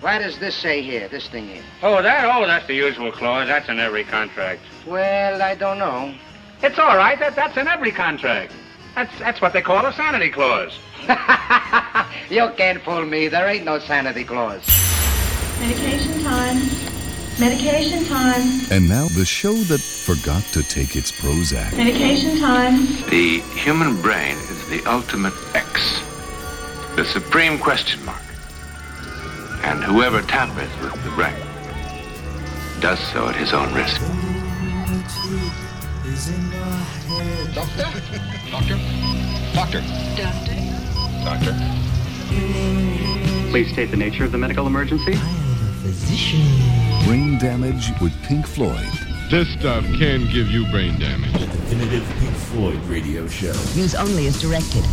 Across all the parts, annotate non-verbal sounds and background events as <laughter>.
What does this say here, this thing here? Oh, that? Oh, that's the usual clause. That's in every contract. Well, I don't know. It's all right. That, that's in every contract. That's, that's what they call a sanity clause. <laughs> you can't fool me. There ain't no sanity clause. Medication time. Medication time. And now the show that forgot to take its Prozac. Medication time. The human brain is the ultimate X, the supreme question mark. And whoever tampers with the brain does so at his own risk. Doctor? Doctor? Doctor? Doctor. Doctor? Please state the nature of the medical emergency. Physician. Brain damage with Pink Floyd. This stuff can give you brain damage. The Definitive Pink Floyd radio show. Use only as directed.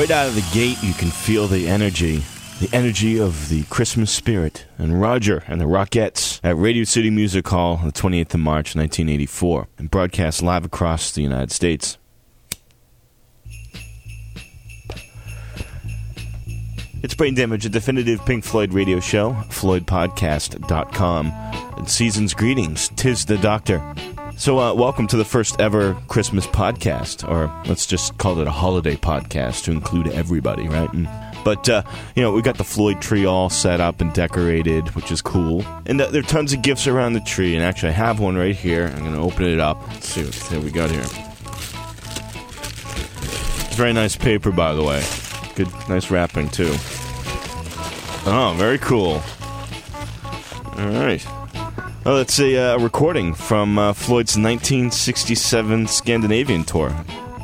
Right out of the gate, you can feel the energy. The energy of the Christmas spirit and Roger and the Rockettes at Radio City Music Hall on the 28th of March, 1984, and broadcast live across the United States. It's Brain Damage, a definitive Pink Floyd radio show, floydpodcast.com. And season's greetings, tis the doctor. So, uh, welcome to the first ever Christmas podcast, or let's just call it a holiday podcast to include everybody, right? And, but, uh, you know, we got the Floyd tree all set up and decorated, which is cool. And uh, there are tons of gifts around the tree, and actually, I have one right here. I'm going to open it up. Let's see what we got here. Very nice paper, by the way. Good, nice wrapping, too. Oh, very cool. All right. Oh, that's a uh, recording from uh, Floyd's 1967 Scandinavian tour.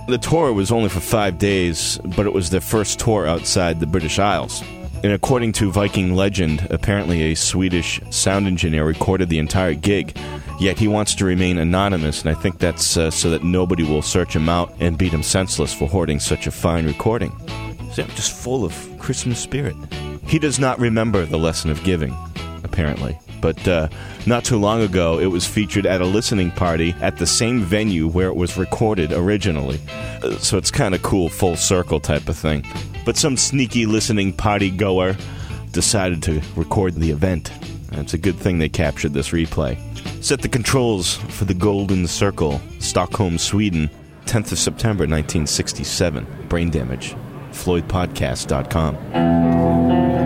The tour was only for five days, but it was their first tour outside the British Isles. And according to Viking legend, apparently a Swedish sound engineer recorded the entire gig, yet he wants to remain anonymous, and I think that's uh, so that nobody will search him out and beat him senseless for hoarding such a fine recording. So I'm just full of Christmas spirit. He does not remember the lesson of giving, apparently but uh, not too long ago it was featured at a listening party at the same venue where it was recorded originally. Uh, so it's kind of cool, full circle type of thing. But some sneaky listening party goer decided to record the event. And it's a good thing they captured this replay. Set the controls for the Golden Circle, Stockholm, Sweden, 10th of September 1967. Brain damage. FloydPodcast.com.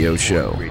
radio show.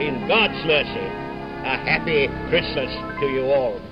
In God's mercy, a happy Christmas to you all.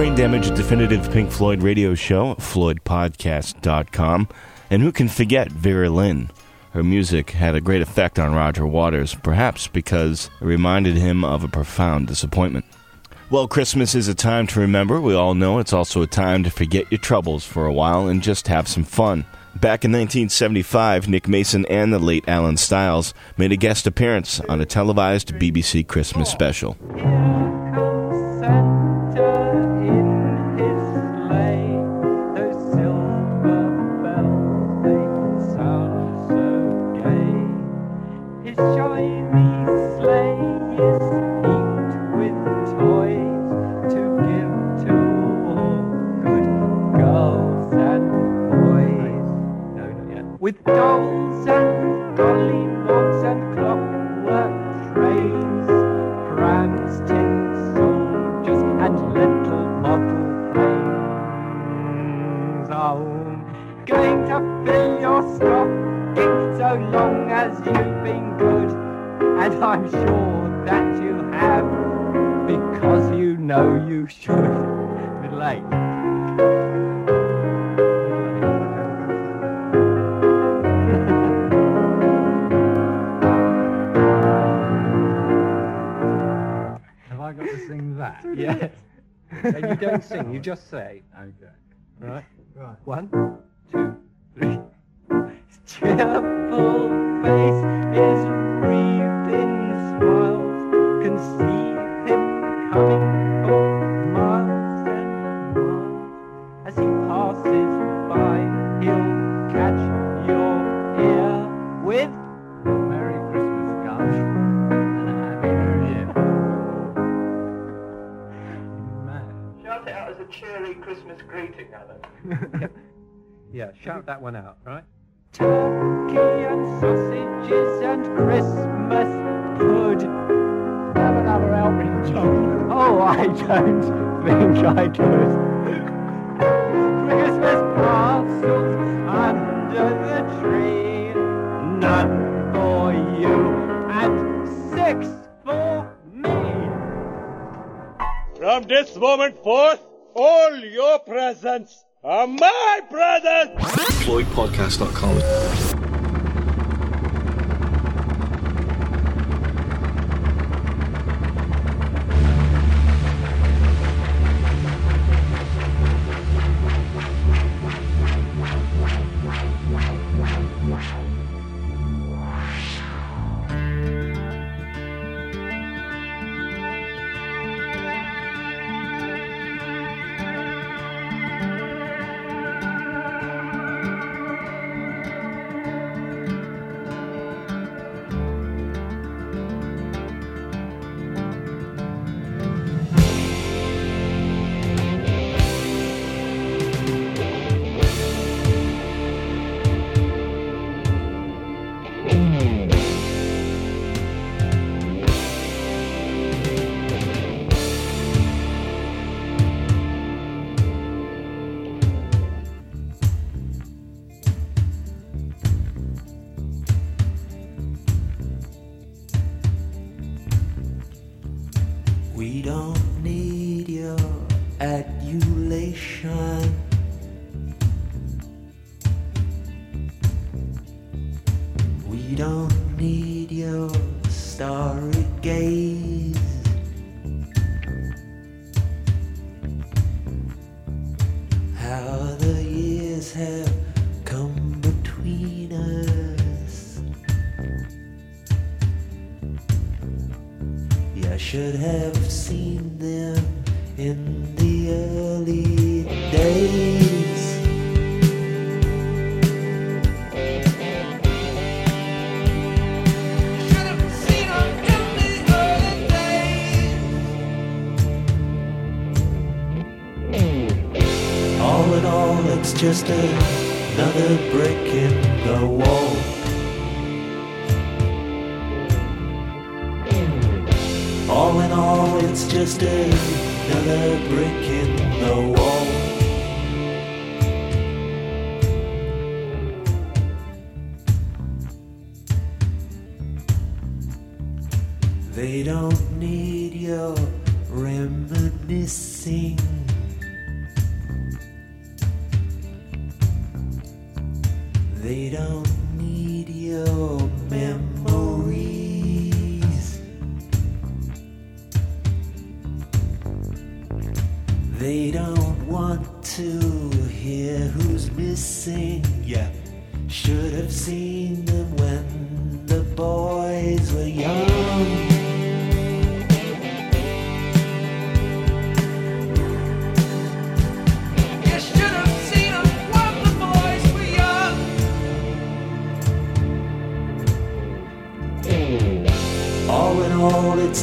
Brain Damage, definitive Pink Floyd radio show floydpodcast.com. And who can forget Vera Lynn? Her music had a great effect on Roger Waters, perhaps because it reminded him of a profound disappointment. Well, Christmas is a time to remember. We all know it's also a time to forget your troubles for a while and just have some fun. Back in 1975, Nick Mason and the late Alan Styles made a guest appearance on a televised BBC Christmas special. Sure that you have, because you know you should. Age. Have I got to sing that? Yes. and you don't sing, you just say. Okay. Right? Right. One, two, three. His cheerful face is <laughs> yeah, shout that one out, right? Turkey and sausages and Christmas pud. Have another helping, John. Oh, I don't think I could. Christmas parcels under the tree. None for you and six for me. From this moment forth, all your presents are my presents! FloydPodcast.com.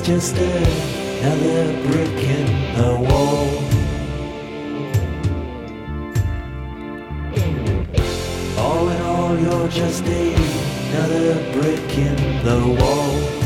just another brick in the wall. All in all, you're just another brick in the wall.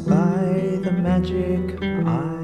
by the magic eye.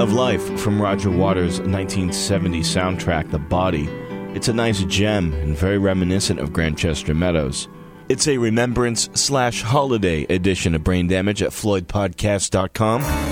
of Life from Roger Waters' 1970 soundtrack, The Body. It's a nice gem and very reminiscent of Grantchester Meadows. It's a remembrance slash holiday edition of Brain Damage at FloydPodcast.com.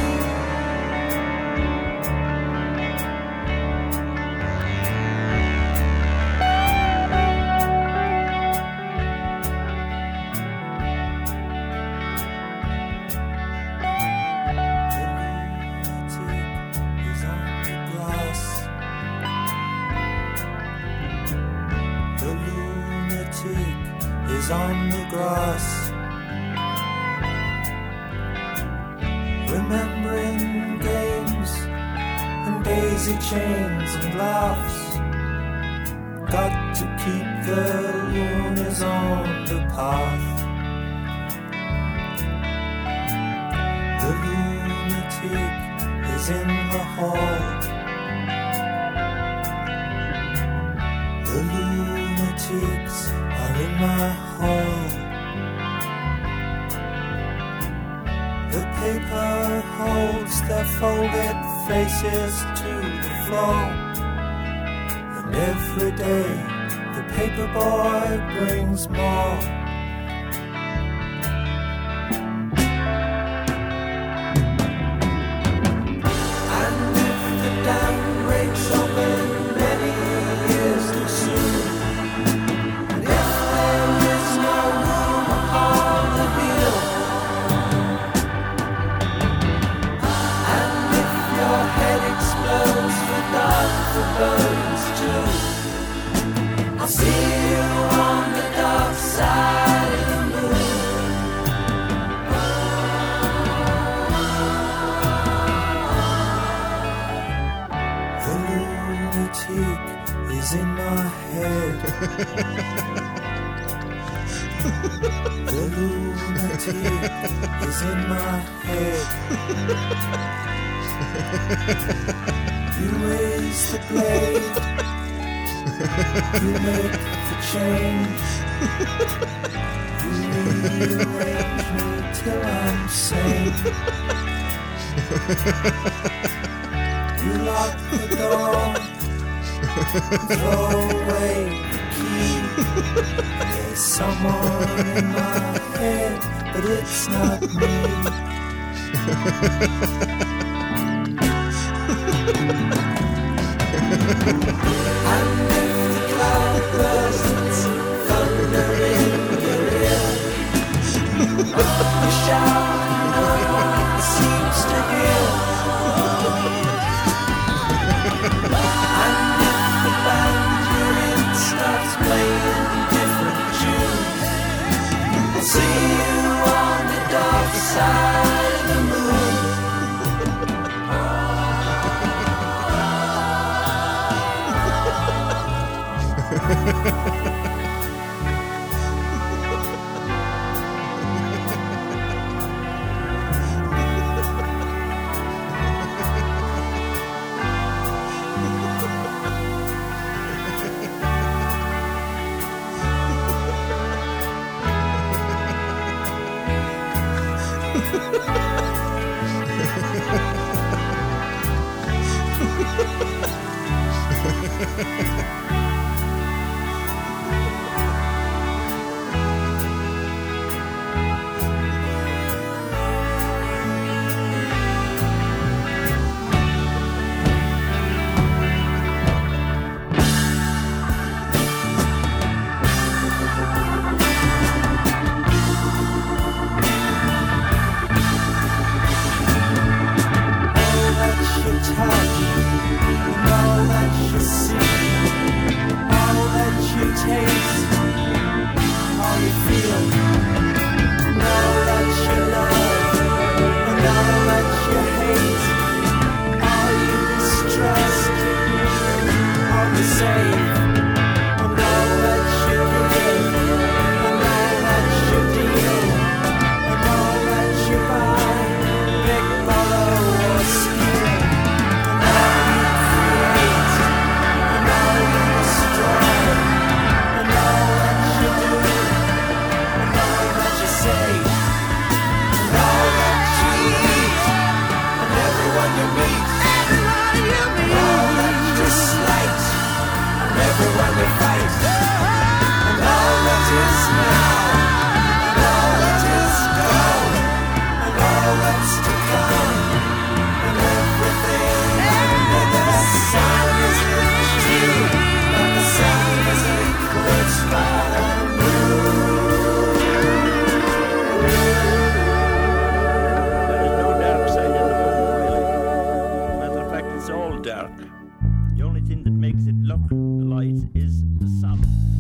that makes it look light is the sun.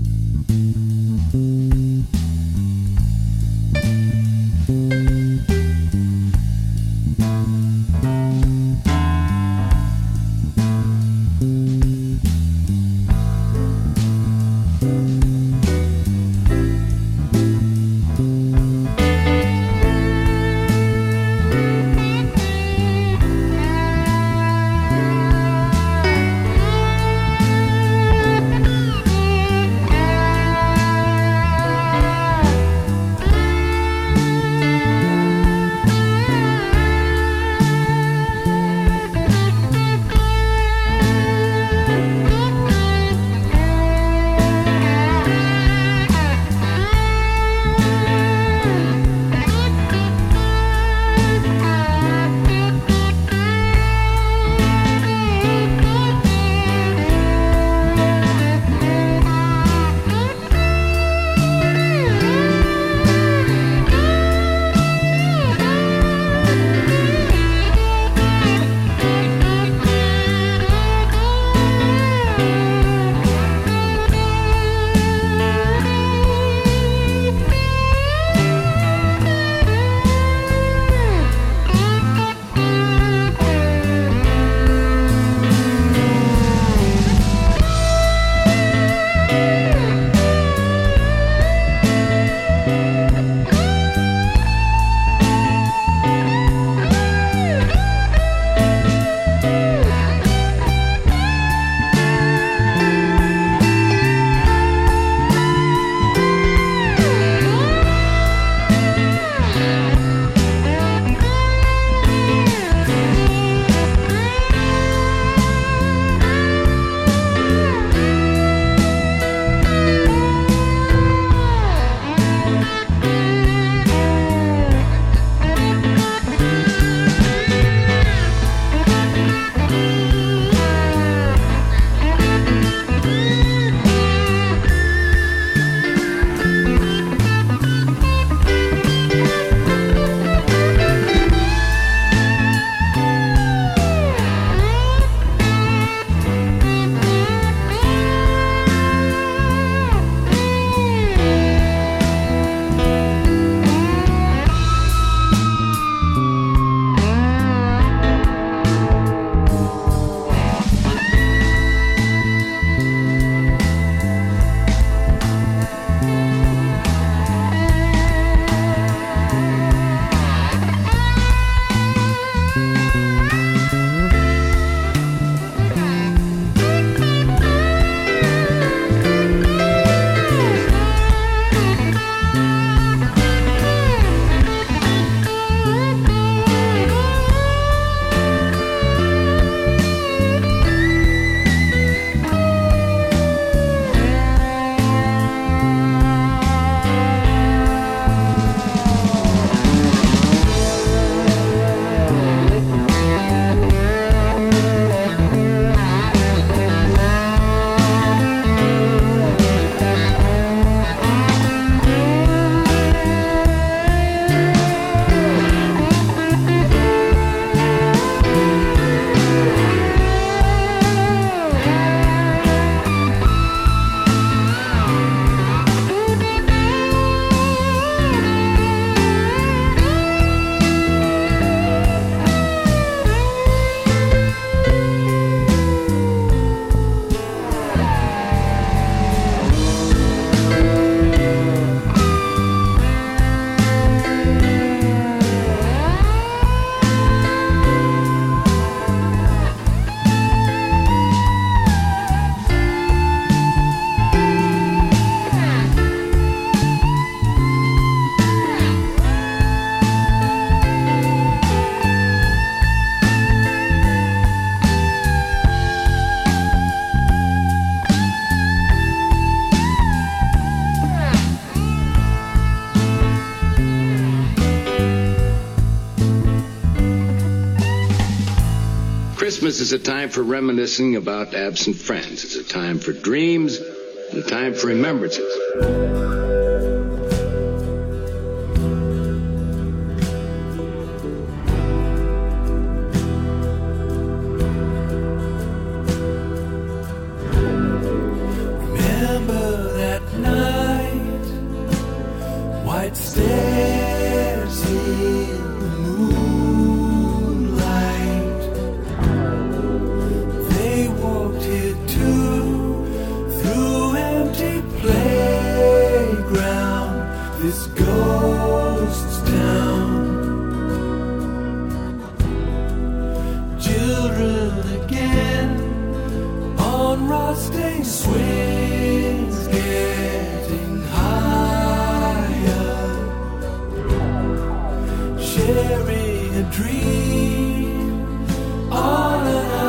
Christmas is a time for reminiscing about absent friends. It's a time for dreams and a time for remembrances. Children again. On rusting swings, getting higher, sharing a dream on an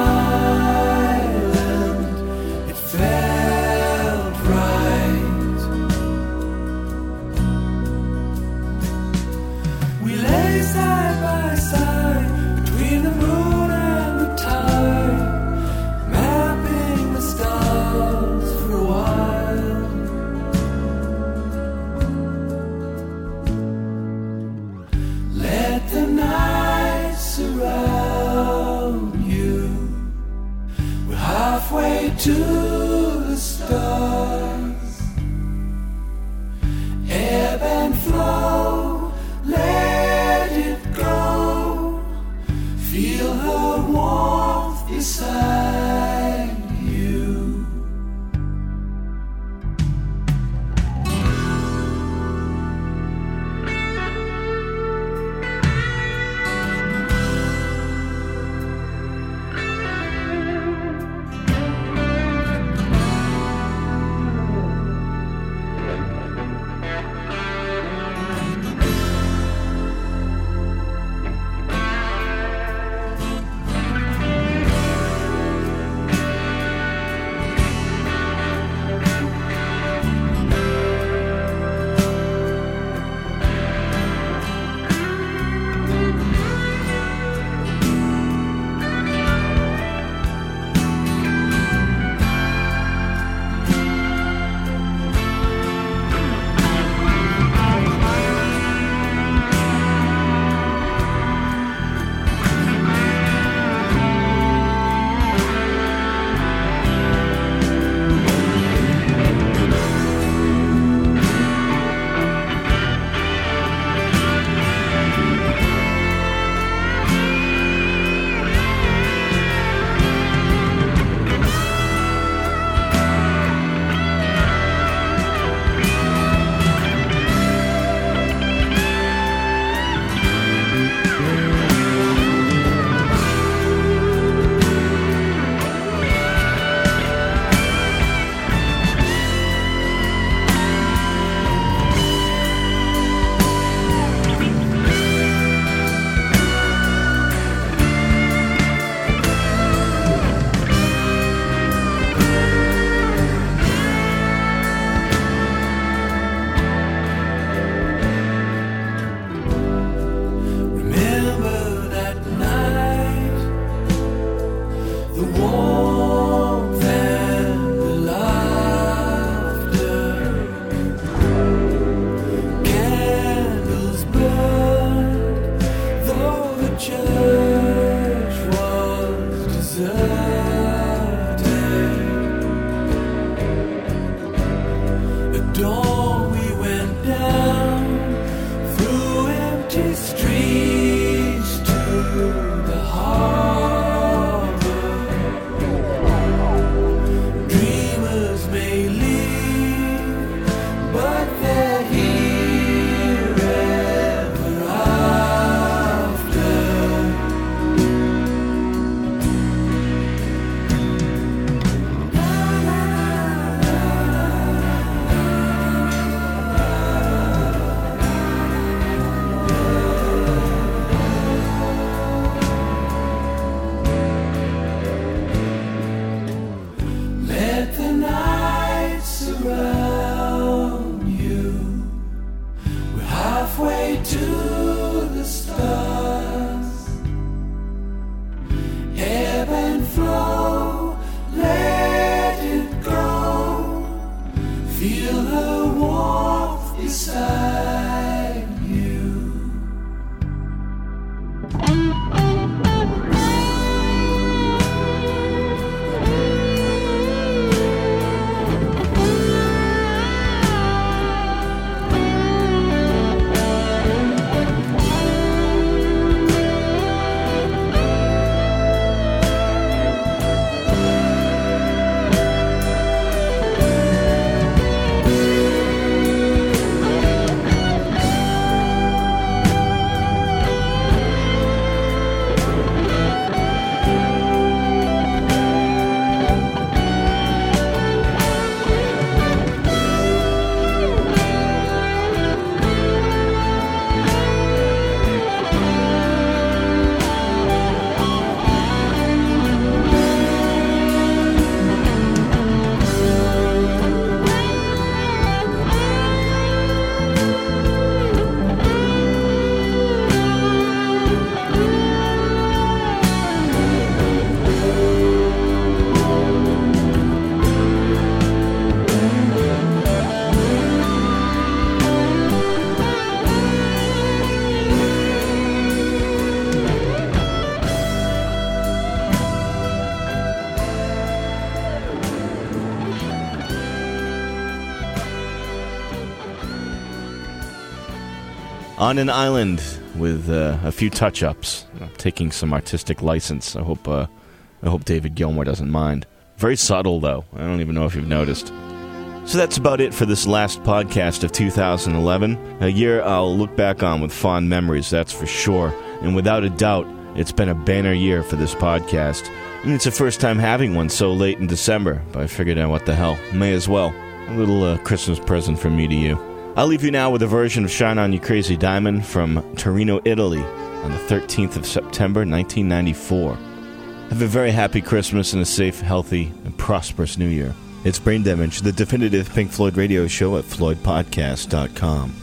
on an island with uh, a few touch-ups, taking some artistic license. I hope uh, I hope David Gilmour doesn't mind. Very subtle though. I don't even know if you've noticed. So that's about it for this last podcast of 2011. A year I'll look back on with fond memories, that's for sure. And without a doubt, it's been a banner year for this podcast. And it's the first time having one so late in December, but I figured out what the hell. May as well. A little uh, Christmas present from me to you. I'll leave you now with a version of Shine On You Crazy Diamond from Torino, Italy on the 13th of September, 1994. Have a very happy Christmas and a safe, healthy, and prosperous New Year. It's Brain Damage, the definitive Pink Floyd radio show at FloydPodcast.com.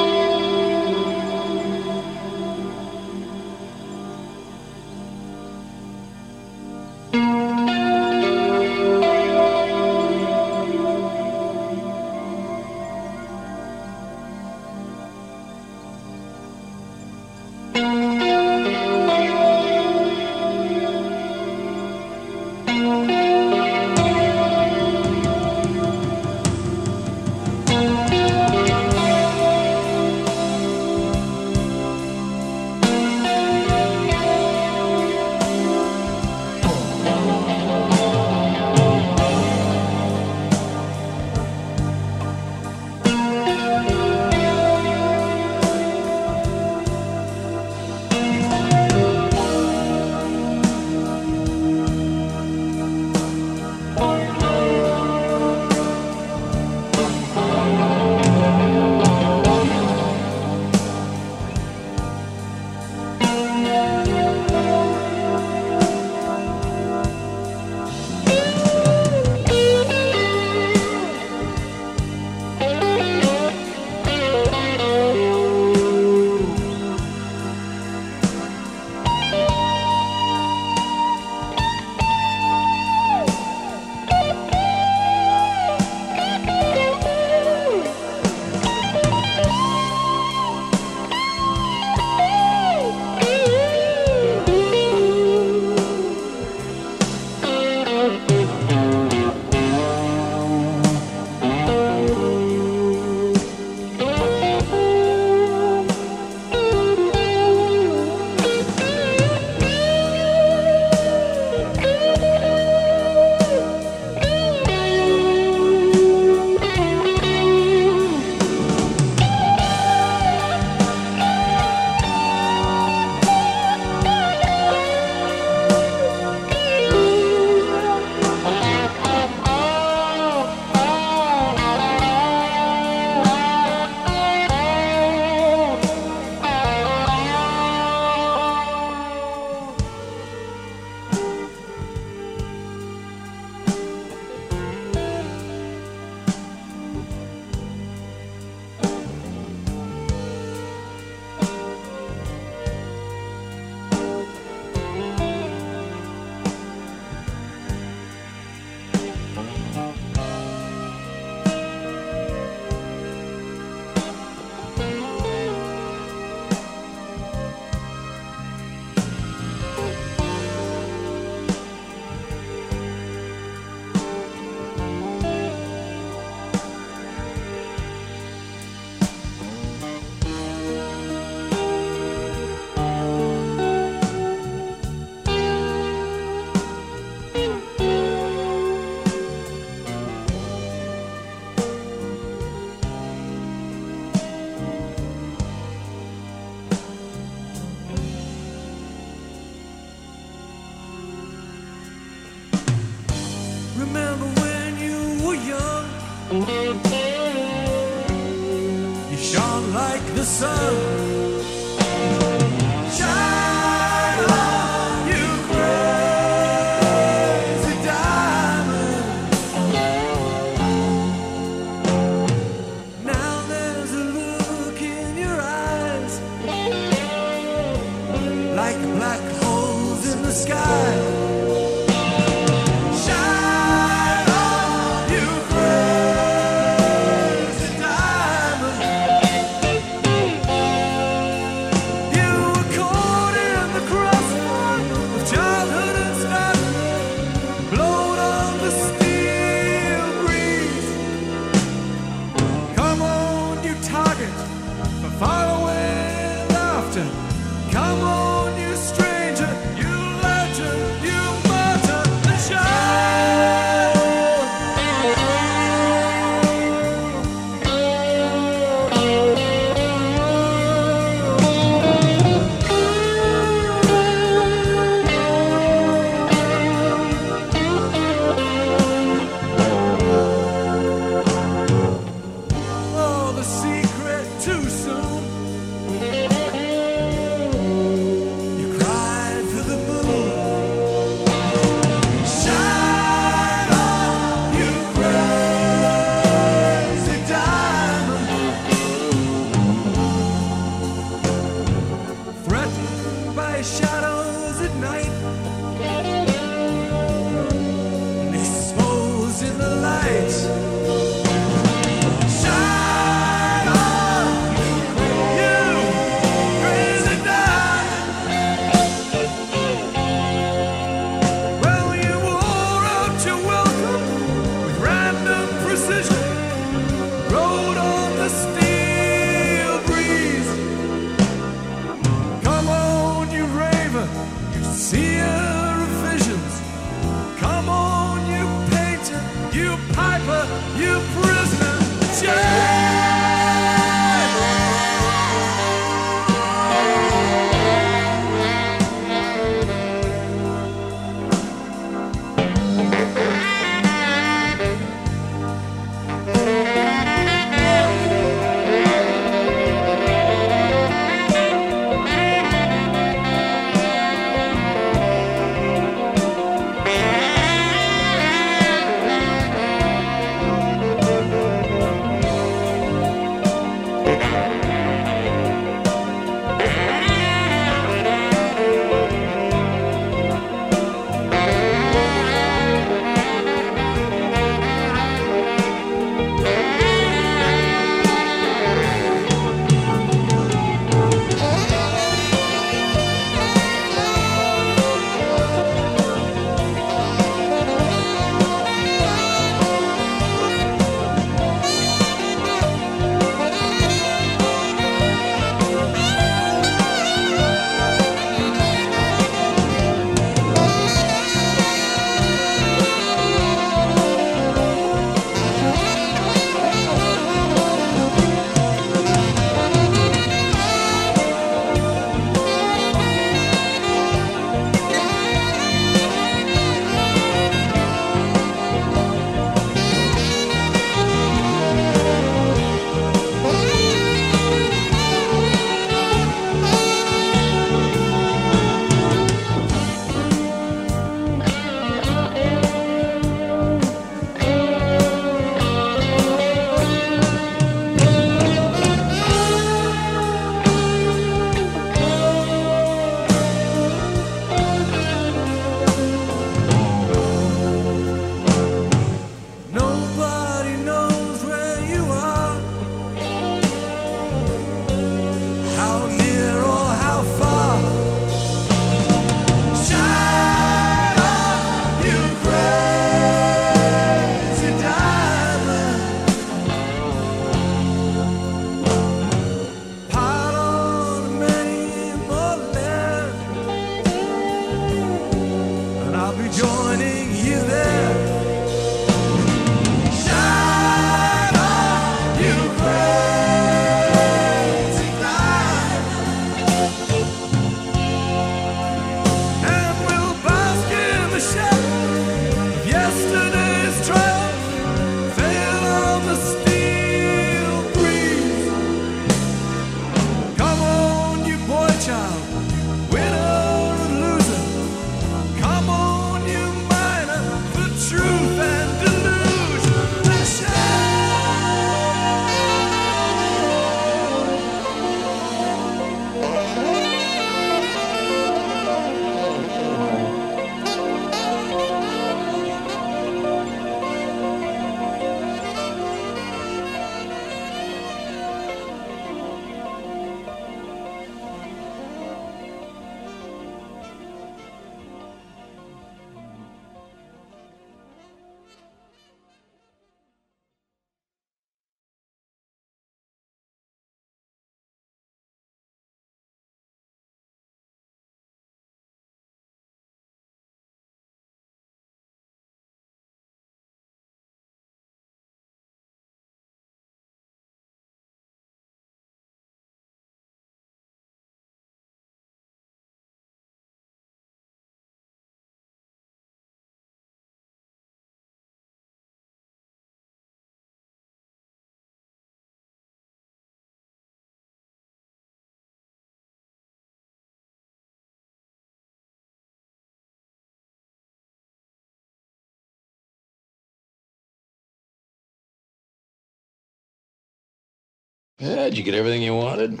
Yeah, did you get everything you wanted?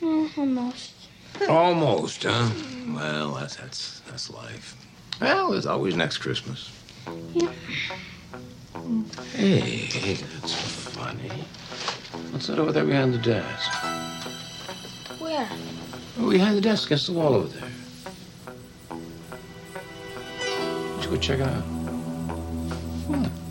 Mm, almost. Almost, huh? Well, that's that's that's life. Well, there's always next Christmas. Yeah. Hey, that's funny. What's that over there behind the desk? Where? Oh, behind the desk, against the wall over there. You go check it out? Sitting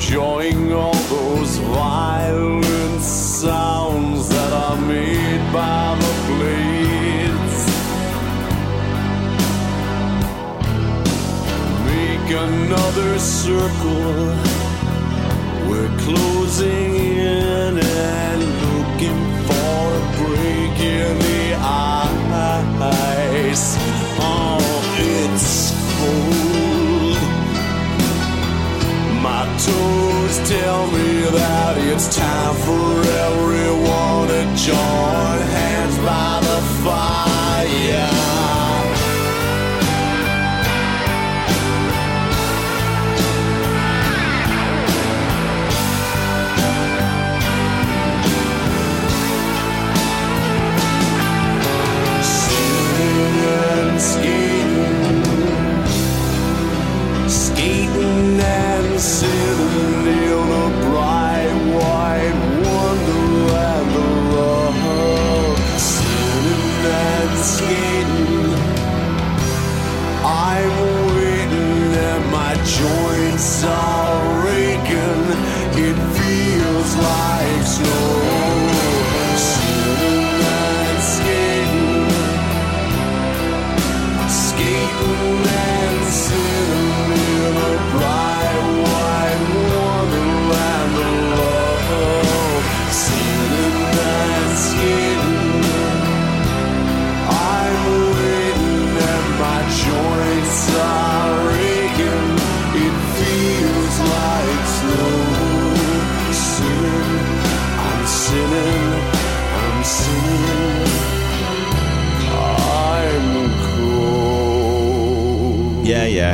enjoying all those violent sounds that are made by the blades. Make another circle. We're closing in and looking for a break in the ice. Oh. toes tell me that it's time for everyone to join hands by the fire.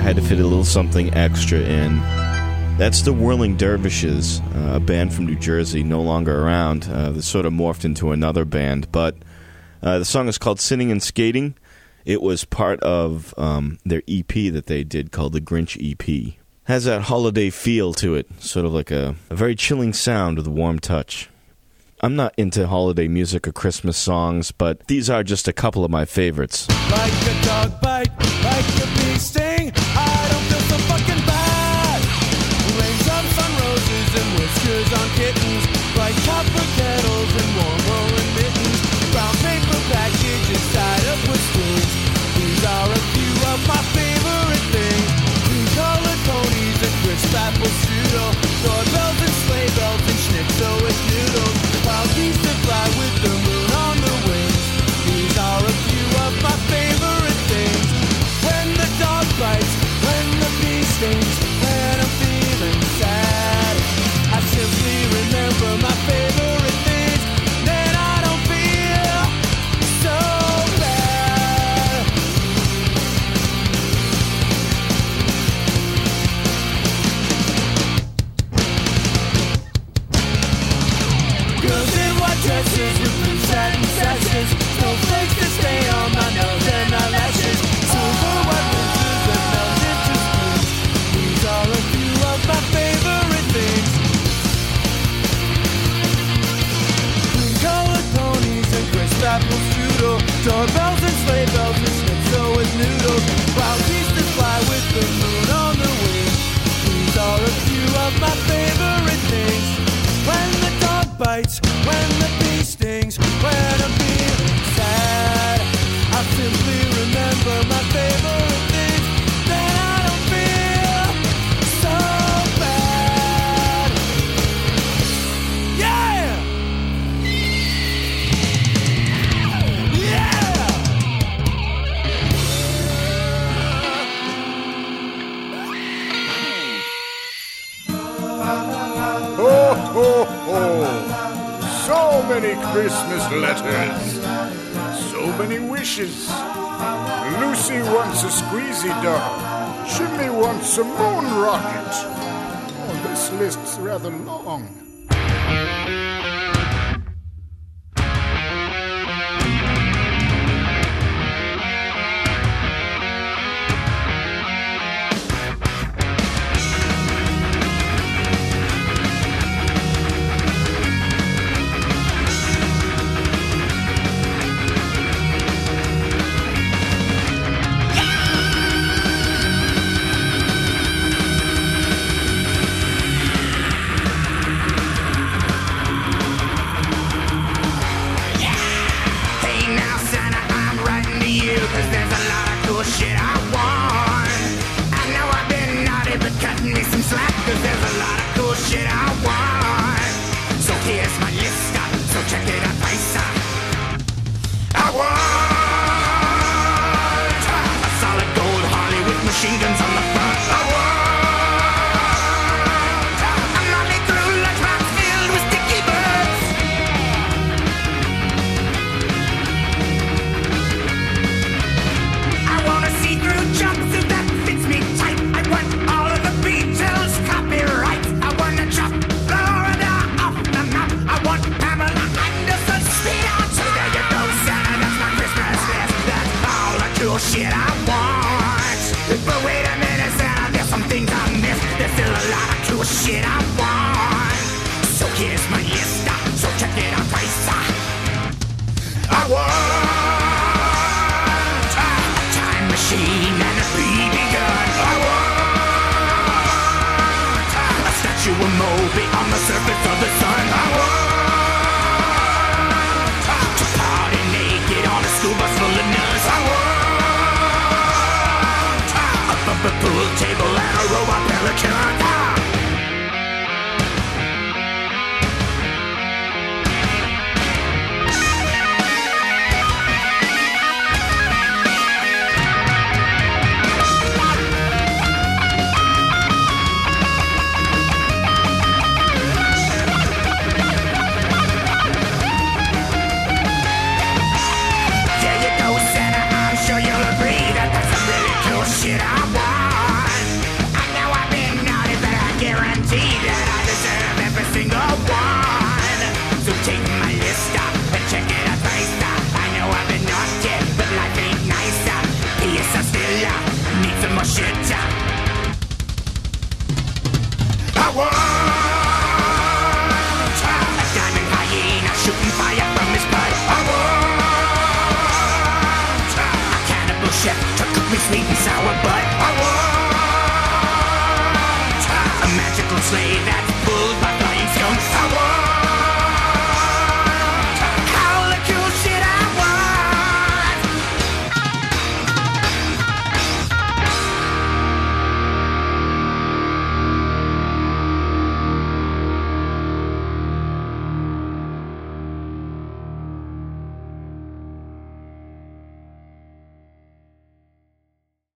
had to fit a little something extra in. That's the Whirling Dervishes, uh, a band from New Jersey, no longer around. Uh, that sort of morphed into another band, but uh, the song is called "Sinning and Skating." It was part of um, their EP that they did called the Grinch EP. Has that holiday feel to it, sort of like a, a very chilling sound with a warm touch. I'm not into holiday music or Christmas songs, but these are just a couple of my favorites. Like Murders on kitten